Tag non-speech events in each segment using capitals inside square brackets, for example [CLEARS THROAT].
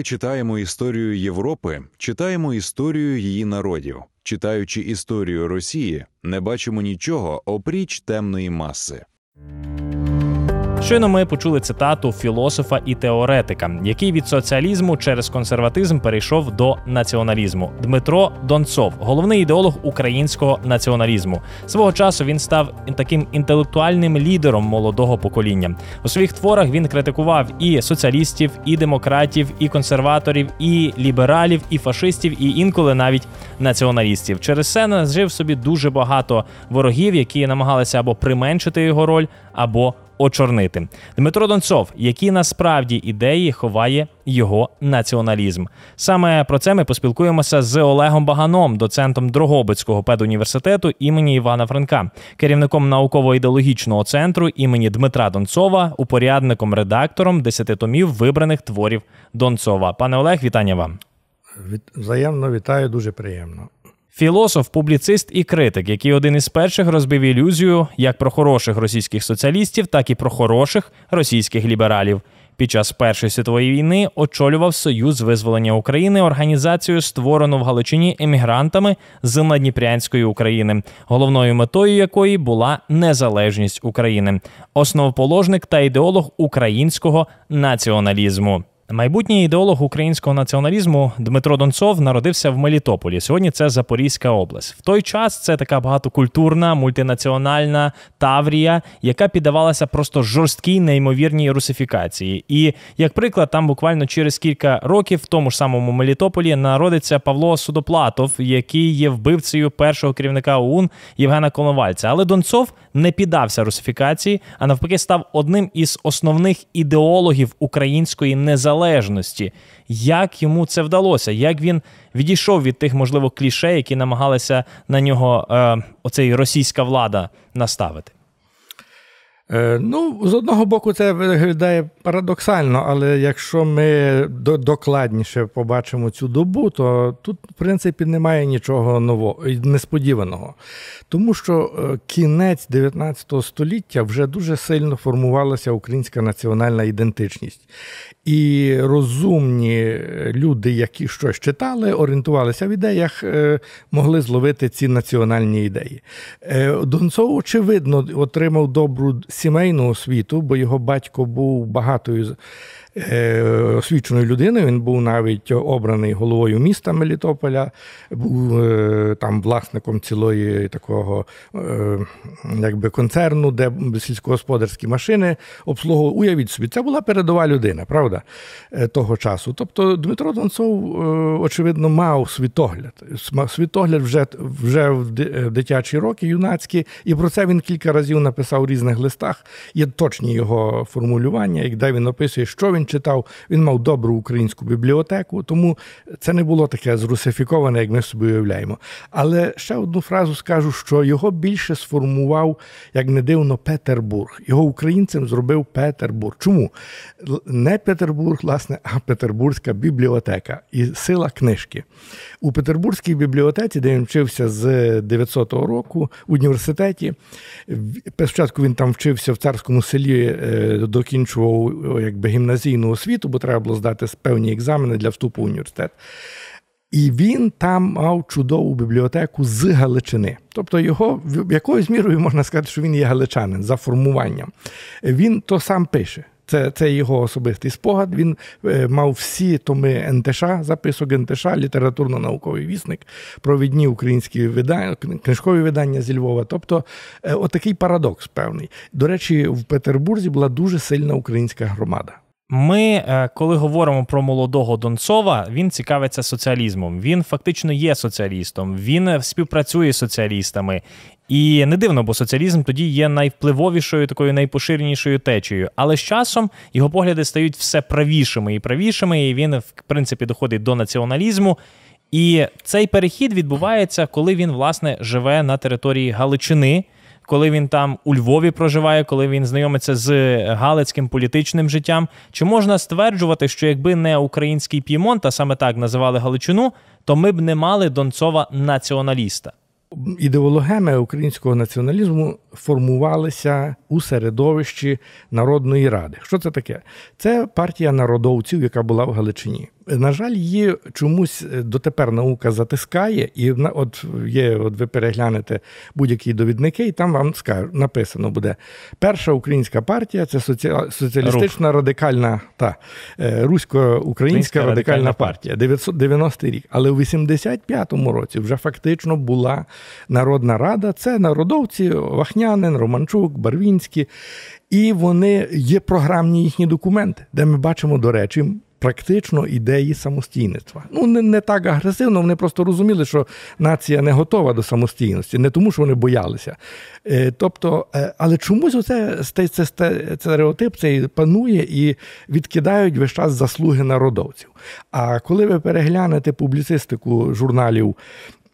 Коли читаємо історію Європи, читаємо історію її народів. Читаючи історію Росії, не бачимо нічого опріч темної маси. Щойно ми почули цитату філософа і теоретика, який від соціалізму через консерватизм перейшов до націоналізму. Дмитро Донцов, головний ідеолог українського націоналізму. Свого часу він став таким інтелектуальним лідером молодого покоління. У своїх творах він критикував і соціалістів, і демократів, і консерваторів, і лібералів, і фашистів, і інколи навіть націоналістів. Через це нажив собі дуже багато ворогів, які намагалися або применшити його роль, або очорнити. Дмитро Донцов, які насправді ідеї ховає його націоналізм. Саме про це ми поспілкуємося з Олегом Баганом, доцентом Дрогобицького педуніверситету імені Івана Франка, керівником науково-ідеологічного центру імені Дмитра Донцова, упорядником редактором десяти томів вибраних творів Донцова. Пане Олег, вітання вам. Взаємно вітаю, дуже приємно. Філософ, публіцист і критик, який один із перших розбив ілюзію як про хороших російських соціалістів, так і про хороших російських лібералів. Під час Першої світової війни очолював Союз визволення України, організацію, створену в Галичині емігрантами з Надніпрянської України, головною метою якої була незалежність України, основоположник та ідеолог українського націоналізму. Майбутній ідеолог українського націоналізму Дмитро Донцов народився в Мелітополі. Сьогодні це Запорізька область. В той час це така багатокультурна, мультинаціональна Таврія, яка піддавалася просто жорсткій неймовірній русифікації. І як приклад, там буквально через кілька років в тому ж самому Мелітополі народиться Павло Судоплатов, який є вбивцею першого керівника ОУН Євгена Коновальця. Але Донцов не піддався русифікації, а навпаки, став одним із основних ідеологів української незалежності незалежності. Як йому це вдалося? Як він відійшов від тих, можливо, кліше, які намагалися на нього е, оцей російська влада наставити? Е, ну, з одного боку, це виглядає парадоксально, але якщо ми докладніше побачимо цю добу, то тут, в принципі, немає нічого нового несподіваного. Тому що е, кінець 19 століття вже дуже сильно формувалася українська національна ідентичність. І розумні люди, які щось читали, орієнтувалися в ідеях, е, могли зловити ці національні ідеї. Донцов, очевидно, отримав добру сімейну освіту, бо його батько був багатою освіченою людиною. Він був навіть обраний головою міста Мелітополя, був е, там власником цілої такого е, якби концерну, де сільськогосподарські машини обслуговували. Уявіть собі, це була передова людина, правда, того часу. Тобто Дмитро Донцов, очевидно, мав світогляд. Світогляд вже вже в дитячі роки, юнацькі, і про це він кілька разів написав у різних листах. Є точні його формулювання, де він описує, що він він читав, він мав добру українську бібліотеку, тому це не було таке зрусифіковане, як ми собі уявляємо. Але ще одну фразу скажу, що його більше сформував, як не дивно, Петербург. Його українцем зробив Петербург. Чому? Не Петербург, власне, а Петербурзька бібліотека і сила книжки. У Петербурзькій бібліотеці, де він вчився з 900-го року в університеті. Спочатку він там вчився в царському селі, е, докінчував якби гімназію професійну освіту, бо треба було здати певні екзамени для вступу в університет. І він там мав чудову бібліотеку з Галичини. Тобто, його якоюсь мірою можна сказати, що він є галичанин за формуванням. Він то сам пише. Це це його особистий спогад. Він е, мав всі томи НТШ, записок НТШ, літературно-науковий вісник, провідні українські видання, книжкові видання зі Львова. Тобто, е, отакий парадокс певний. До речі, в Петербурзі була дуже сильна українська громада. Ми, е, коли говоримо про молодого Донцова, він цікавиться соціалізмом. Він фактично є соціалістом, він співпрацює з соціалістами. І не дивно, бо соціалізм тоді є найвпливовішою, такою найпоширенішою течією. Але з часом його погляди стають все правішими і правішими, і він, в принципі, доходить до націоналізму. І цей перехід відбувається, коли він, власне, живе на території Галичини коли він там у Львові проживає, коли він знайомиться з галицьким політичним життям. Чи можна стверджувати, що якби не український П'ємонт, а саме так називали Галичину, то ми б не мали Донцова націоналіста? Ідеологеми українського націоналізму формувалися у середовищі Народної ради. Що це таке? Це партія народовців, яка була в Галичині. На жаль, її чомусь е, дотепер наука затискає, і от є, от ви переглянете будь-які довідники, і там вам написано буде: перша українська партія це соціалістична Рух. радикальна та е, русько-українська радикальна партія. 990 рік. Але у 85-му році вже фактично була Народна Рада. Це народовці, Вахнянин, Романчук, Барвінський. І вони є програмні їхні документи, де ми бачимо, до речі, практично ідеї самостійництва. Ну, не не так агресивно, вони просто розуміли, що нація не готова до самостійності, не тому, що вони боялися. Е, тобто, е, але чомусь оце це, це, це стереотип цей панує і відкидають весь час заслуги народовців. А коли ви переглянете публіцистику журналів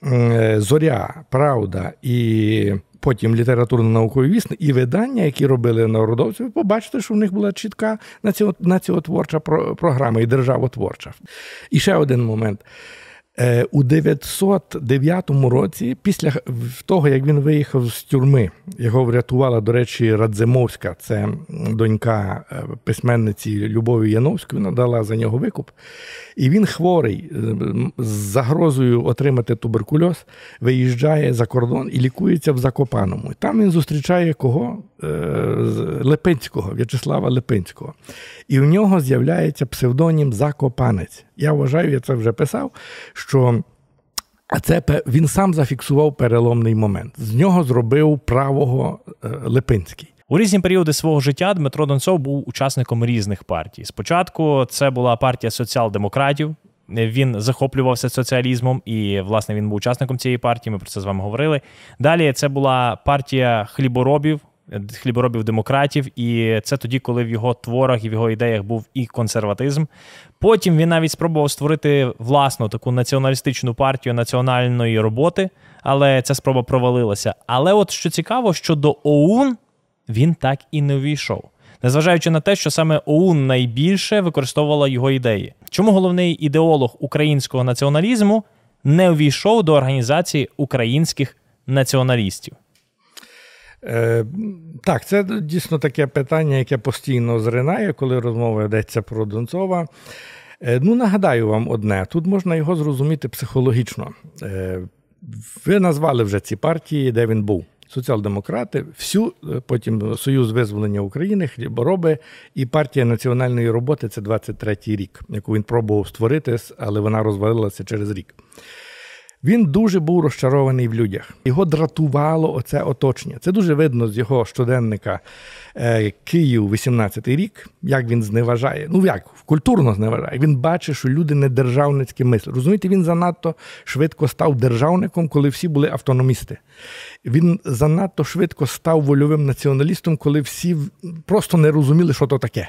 е, Зоря, Правда і потім літературно-наукові вісни і видання, які робили народовці, ви побачите, що в них була чітка націотворча програма і державотворча. І ще один момент. Е, у 909 році, після того, як він виїхав з тюрми, його врятувала, до речі, Радзимовська, це донька е, письменниці Любові Яновської, надала за нього викуп. І він хворий е, з загрозою отримати туберкульоз, виїжджає за кордон і лікується в Закопаному. Там він зустрічає кого? Липинського, В'ячеслава Липинського. І в нього з'являється псевдонім Закопанець. Я вважаю, я це вже писав, що це він сам зафіксував переломний момент. З нього зробив правого е, Липинський. У різні періоди свого життя Дмитро Донцов був учасником різних партій. Спочатку це була партія соціал-демократів. Він захоплювався соціалізмом, і, власне, він був учасником цієї партії. Ми про це з вами говорили. Далі це була партія хліборобів хліборобів демократів, і це тоді, коли в його творах і в його ідеях був і консерватизм. Потім він навіть спробував створити власну таку націоналістичну партію національної роботи, але ця спроба провалилася. Але от що цікаво, що до ОУН він так і не увійшов. Незважаючи на те, що саме ОУН найбільше використовувала його ідеї. Чому головний ідеолог українського націоналізму не увійшов до організації українських націоналістів? Е, Так, це дійсно таке питання, яке постійно зринає, коли розмова йдеться про Донцова. Е, Ну, нагадаю вам одне: тут можна його зрозуміти психологічно. Е, Ви назвали вже ці партії, де він був. Соціал-демократи, всю е, потім Союз визволення України, хлібороби і партія національної роботи це 23-й рік, яку він пробував створити, але вона розвалилася через рік. Він дуже був розчарований в людях. Його дратувало оце оточення. Це дуже видно з його щоденника е, Київ, 18-й рік, як він зневажає. Ну як культурно зневажає. Він бачить, що люди не державницькі мислять. Розумієте, він занадто швидко став державником, коли всі були автономісти. Він занадто швидко став вольовим націоналістом, коли всі просто не розуміли, що то таке.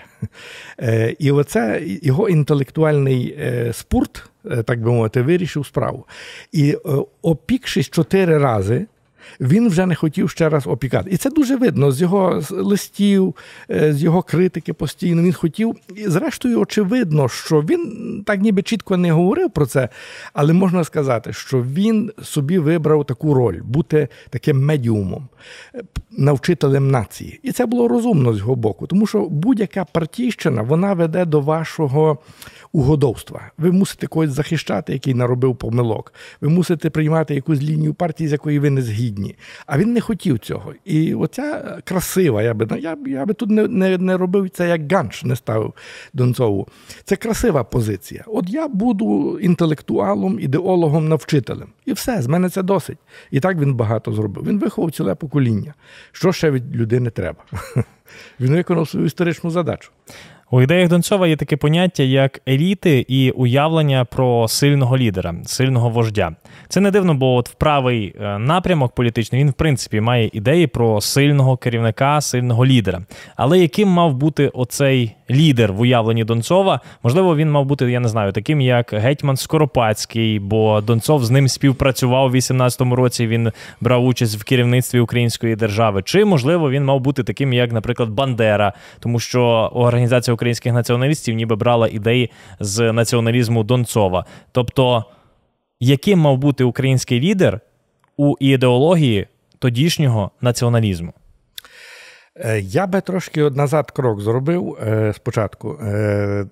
Е, і оце його інтелектуальний е, спорт, так би мовити, вирішив справу. І опікшись чотири рази він вже не хотів ще раз опікати. І це дуже видно з його листів, е, з його критики постійно. Він хотів, і зрештою, очевидно, що він так ніби чітко не говорив про це, але можна сказати, що він собі вибрав таку роль бути таким медіумом, е, навчителем нації. І це було розумно з його боку, тому що будь-яка партійщина вона веде до вашого угодовства. Ви мусите когось захищати, який наробив помилок. Ви мусите приймати якусь лінію партії, з якої ви не згідні. А він не хотів цього. І оця красива, я би я, я би тут не, не, не робив це як ганч, не ставив Донцову. Це красива позиція. От я буду інтелектуалом, ідеологом, навчителем. І все, з мене це досить. І так він багато зробив. Він виховав ціле покоління. Що ще від людини треба? [LAUGHS] Він виконав свою історичну задачу. У ідеях Донцова є таке поняття, як еліти і уявлення про сильного лідера, сильного вождя. Це не дивно, бо от в правий е, напрямок політичний він, в принципі, має ідеї про сильного керівника, сильного лідера. Але яким мав бути оцей лідер в уявленні Донцова? Можливо, він мав бути, я не знаю, таким як гетьман Скоропадський, бо Донцов з ним співпрацював у 18-му році. Він брав участь в керівництві української держави. Чи можливо він мав бути таким, як, наприклад, Бандера, тому що організація українських націоналістів ніби брала ідеї з націоналізму Донцова. Тобто, яким мав бути український лідер у ідеології тодішнього націоналізму? Е, я би трошки назад крок зробив е, спочатку. Е,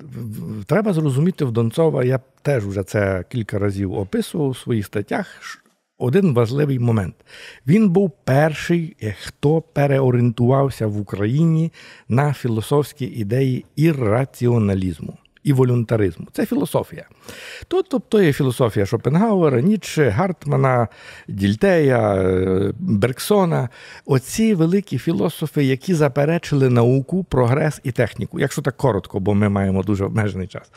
треба зрозуміти в Донцова, я теж вже це кілька разів описував у своїх статтях. Один важливий момент. Він був перший, хто переорієнтувався в Україні на філософські ідеї ірраціоналізму і волюнтаризму. Це філософія. Тут тобто є філософія Шопенгауера, Ніцше, Гартмана, Дільтея, е, Берксона. Оці великі філософи, які заперечили науку, прогрес і техніку, якщо так коротко, бо ми маємо дуже обмежений час.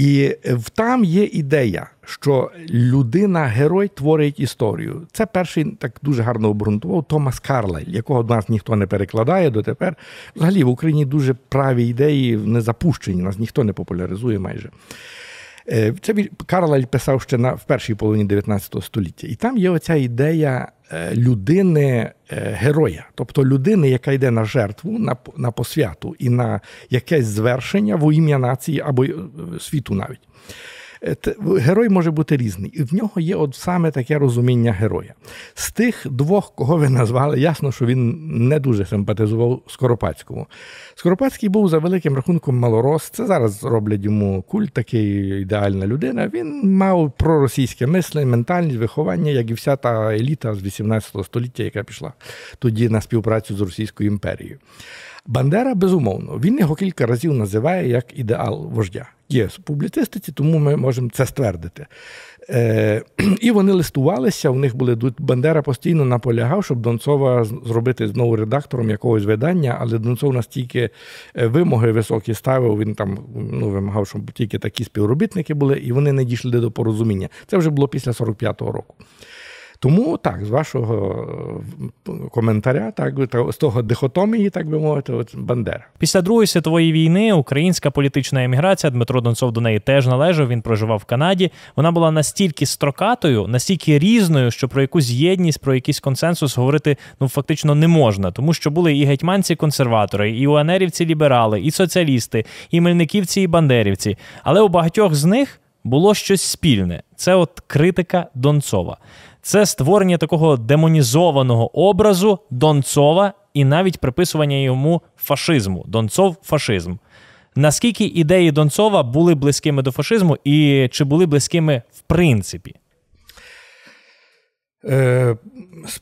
І там є ідея, що людина-герой творить історію. Це перший так дуже гарно обґрунтував Томас Карлайль, якого нас ніхто не перекладає дотепер. Взагалі в Україні дуже праві ідеї не запущені, нас ніхто не популяризує майже. Е, це Карлель писав ще на в першій половині 19 століття. І там є оця ідея е, людини-героя, е, тобто людини, яка йде на жертву, на на посвяту і на якесь звершення в ім'я нації або світу навіть. Герой може бути різний. І в нього є от саме таке розуміння героя. З тих двох, кого ви назвали, ясно, що він не дуже симпатизував Скоропадському. Скоропадський був за великим рахунком малорос. Це зараз роблять йому культ, такий ідеальна людина. Він мав проросійське мислення, ментальність, виховання, як і вся та еліта з 18 століття, яка пішла тоді на співпрацю з Російською імперією. Бандера, безумовно, він його кілька разів називає як ідеал вождя. Є в публіцистиці, тому ми можемо це ствердити. Е, [CLEARS THROAT] І вони листувалися. У них були Бандера постійно наполягав, щоб Донцова зробити знову редактором якогось видання, але Донцов настільки е, вимоги високі ставив. Він там ну, вимагав, щоб тільки такі співробітники були, і вони не дійшли до порозуміння. Це вже було після 45-го року. Тому так, з вашого е, коментаря, так з того дихотомії, так би мовити, от Бандера. Після Другої світової війни українська політична еміграція Дмитро Донцов до неї теж належав. Він проживав в Канаді. Вона була настільки строкатою, настільки різною, що про якусь єдність, про якийсь консенсус говорити ну фактично не можна, тому що були і гетьманці-консерватори, і уанерівці-ліберали, і соціалісти, і мельниківці, і бандерівці. Але у багатьох з них було щось спільне. Це от критика Донцова це створення такого демонізованого образу Донцова і навіть приписування йому фашизму. Донцов фашизм. Наскільки ідеї Донцова були близькими до фашизму, і чи були близькими в принципі? Е,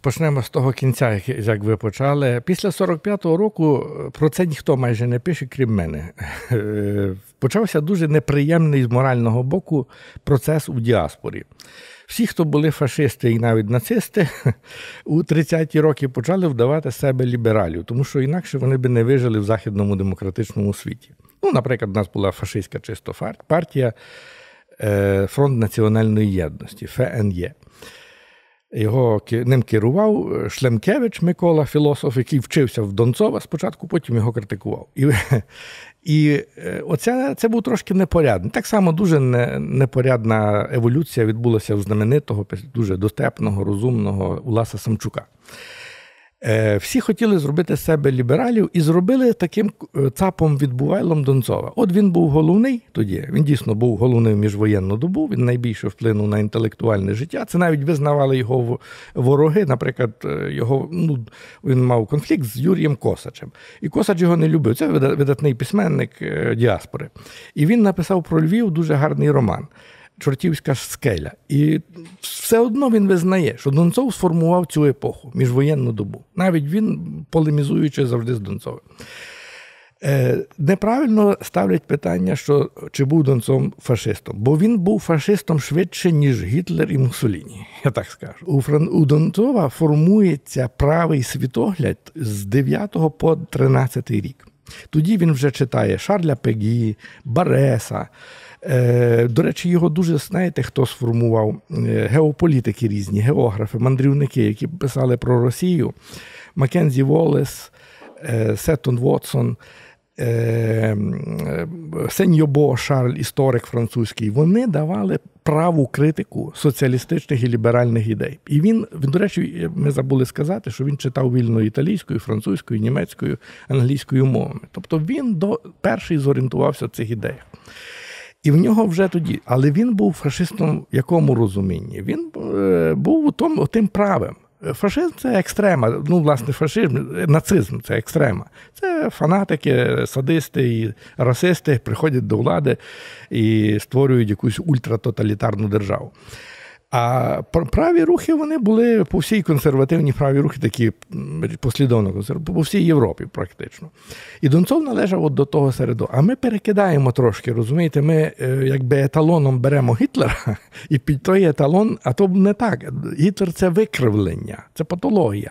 Почнемо з того кінця, як ви почали. Після 45-го року про це ніхто майже не пише, крім мене. [LAUGHS] Е, почався дуже неприємний з морального боку процес у діаспорі. Всі, хто були фашисти і навіть нацисти, [LAUGHS] у 30-ті роки почали вдавати себе лібералів, тому що інакше вони би не вижили в західному демократичному світі. Ну, наприклад, у нас була фашистська чисто партія е, Фронт національної єдності ФНЄ. Його ним керував е, Шлемкевич Микола, філософ, який вчився в Донцова спочатку, потім його критикував. І [LAUGHS] і е, оця, це був трошки непорядний. Так само дуже непорядна еволюція відбулася у знаменитого, дуже достепного, розумного Уласа Самчука. Е, всі хотіли зробити себе лібералів і зробили таким е, цапом відбувайлом Донцова. От він був головний тоді. Він дійсно був головним міжвоєнну добу. Він найбільше вплинув на інтелектуальне життя. Це навіть визнавали його вороги. Наприклад, е, його ну він мав конфлікт з Юрієм Косачем. І Косач його не любив. Це видатний письменник діаспори. І він написав про Львів дуже гарний роман чортівська скеля. І все одно він визнає, що Донцов сформував цю епоху, міжвоєнну добу. Навіть він полемізуючи завжди з Донцовим. Е, Неправильно ставлять питання, що чи був Донцов фашистом, бо він був фашистом швидше, ніж Гітлер і Муссоліні, я так скажу. У Фран... у Донцова формується правий світогляд з 9 по 13 рік. Тоді він вже читає Шарля Пегі, Бареса. Е, до речі, його дуже знаєте, хто сформував е, геополітики різні, географи, мандрівники, які писали про Росію. Маккензі Волес, е, Сеттон Вотсон, Сеньобо Шарль, історик французький. Вони давали праву критику соціалістичних і ліберальних ідей. І він, до речі, ми забули сказати, що він читав вільно італійською, французькою, німецькою, англійською мовами. Тобто він до перший зорієнтувався в цих ідеях. І в нього вже тоді, але він був фашистом в якому розумінні? Він е, був тому, тим правим. Фашизм це екстрема. Ну, власне, фашизм, нацизм це екстрема. Це фанатики, садисти і расисти приходять до влади і створюють якусь ультратоталітарну державу. А праві рухи вони були по всій консервативні праві рухи, такі послідовно консервативні, по всій Європі, практично. І Донцов належав от до того середу. А ми перекидаємо трошки, розумієте, ми е, якби еталоном беремо Гітлера, [LAUGHS] і під той еталон, а то не так. Гітлер це викривлення, це патологія.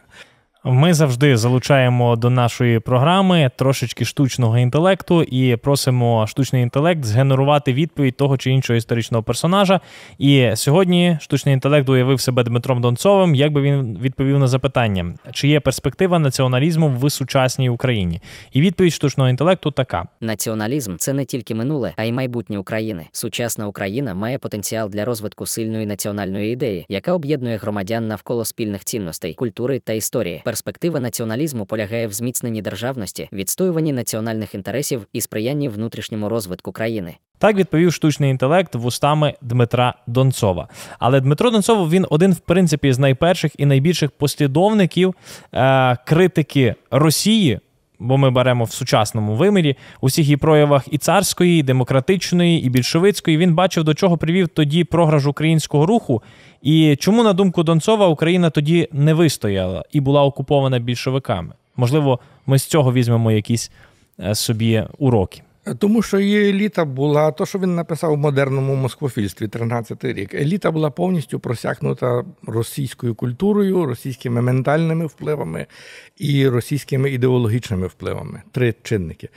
Ми завжди залучаємо до нашої програми трошечки штучного інтелекту і просимо штучний інтелект згенерувати відповідь того чи іншого історичного персонажа. І сьогодні штучний інтелект уявив себе Дмитром Донцовим, як би він відповів на запитання, чи є перспектива націоналізму в сучасній Україні? І відповідь штучного інтелекту така: націоналізм це не тільки минуле, а й майбутнє України. Сучасна Україна має потенціал для розвитку сильної національної ідеї, яка об'єднує громадян навколо спільних цінностей, культури та історії перспектива націоналізму полягає в зміцненні державності, відстоюванні національних інтересів і сприянні внутрішньому розвитку країни. Так відповів штучний інтелект вустами Дмитра Донцова. Але Дмитро Донцов він один, в принципі, з найперших і найбільших послідовників е- критики Росії. Бо ми беремо в сучасному вимірі усіх її проявах і царської, і демократичної, і більшовицької. Він бачив, до чого привів тоді програш українського руху, і чому, на думку Донцова, Україна тоді не вистояла і була окупована більшовиками? Можливо, ми з цього візьмемо якісь е, собі уроки. Тому що її еліта була, то, що він написав у модерному москвофільстві, 13-й рік, еліта була повністю просякнута російською культурою, російськими ментальними впливами і російськими ідеологічними впливами. Три чинники.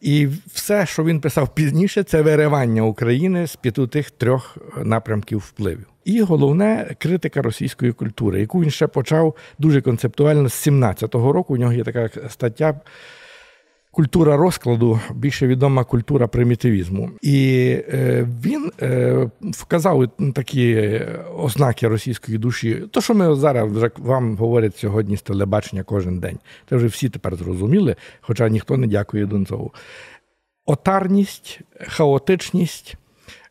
І все, що він писав пізніше, це виривання України з під тих трьох напрямків впливів. І головне критика російської культури, яку він ще почав дуже концептуально з 17-го року. У нього є така стаття. Культура розкладу більше відома культура примітивізму, і е, він е, вказав такі ознаки російської душі. То, що ми зараз вже вам говорять сьогодні з телебачення кожен день, це вже всі тепер зрозуміли, хоча ніхто не дякує Донцову. Отарність, хаотичність,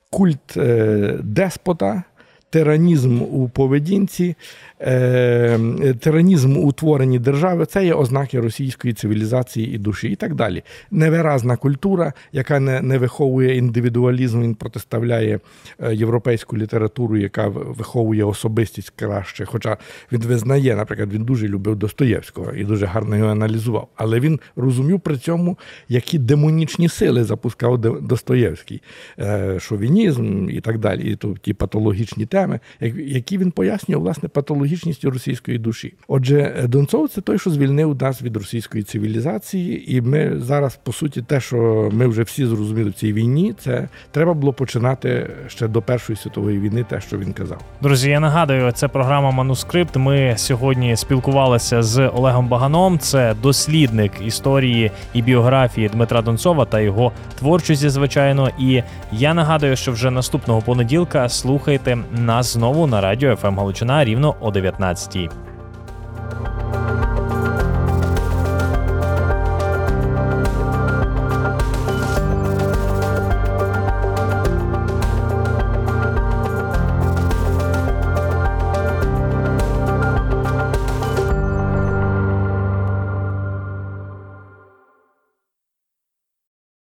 культ е, деспота, тиранізм у поведінці, е, тиранізм у творенні держави це є ознаки російської цивілізації і душі, і так далі. Невиразна культура, яка не не виховує індивідуалізм, він протиставляє е, європейську літературу, яка виховує особистість краще. Хоча він визнає, наприклад, він дуже любив Достоєвського і дуже гарно його аналізував. Але він розумів при цьому, які демонічні сили запускав Достоєвський, е, шовінізм і так далі, і ті патологічні теми теми, які він пояснює власне патологічністю російської душі. Отже, Донцов це той, що звільнив нас від російської цивілізації, і ми зараз, по суті, те, що ми вже всі зрозуміли в цій війні, це треба було починати ще до Першої світової війни, те, що він казав. Друзі, я нагадую, це програма Манускрипт. Ми сьогодні спілкувалися з Олегом Баганом. Це дослідник історії і біографії Дмитра Донцова та його творчості, звичайно. І я нагадую, що вже наступного понеділка слухайте нас знову на радіо «ФМ Галичина рівно о 19-й.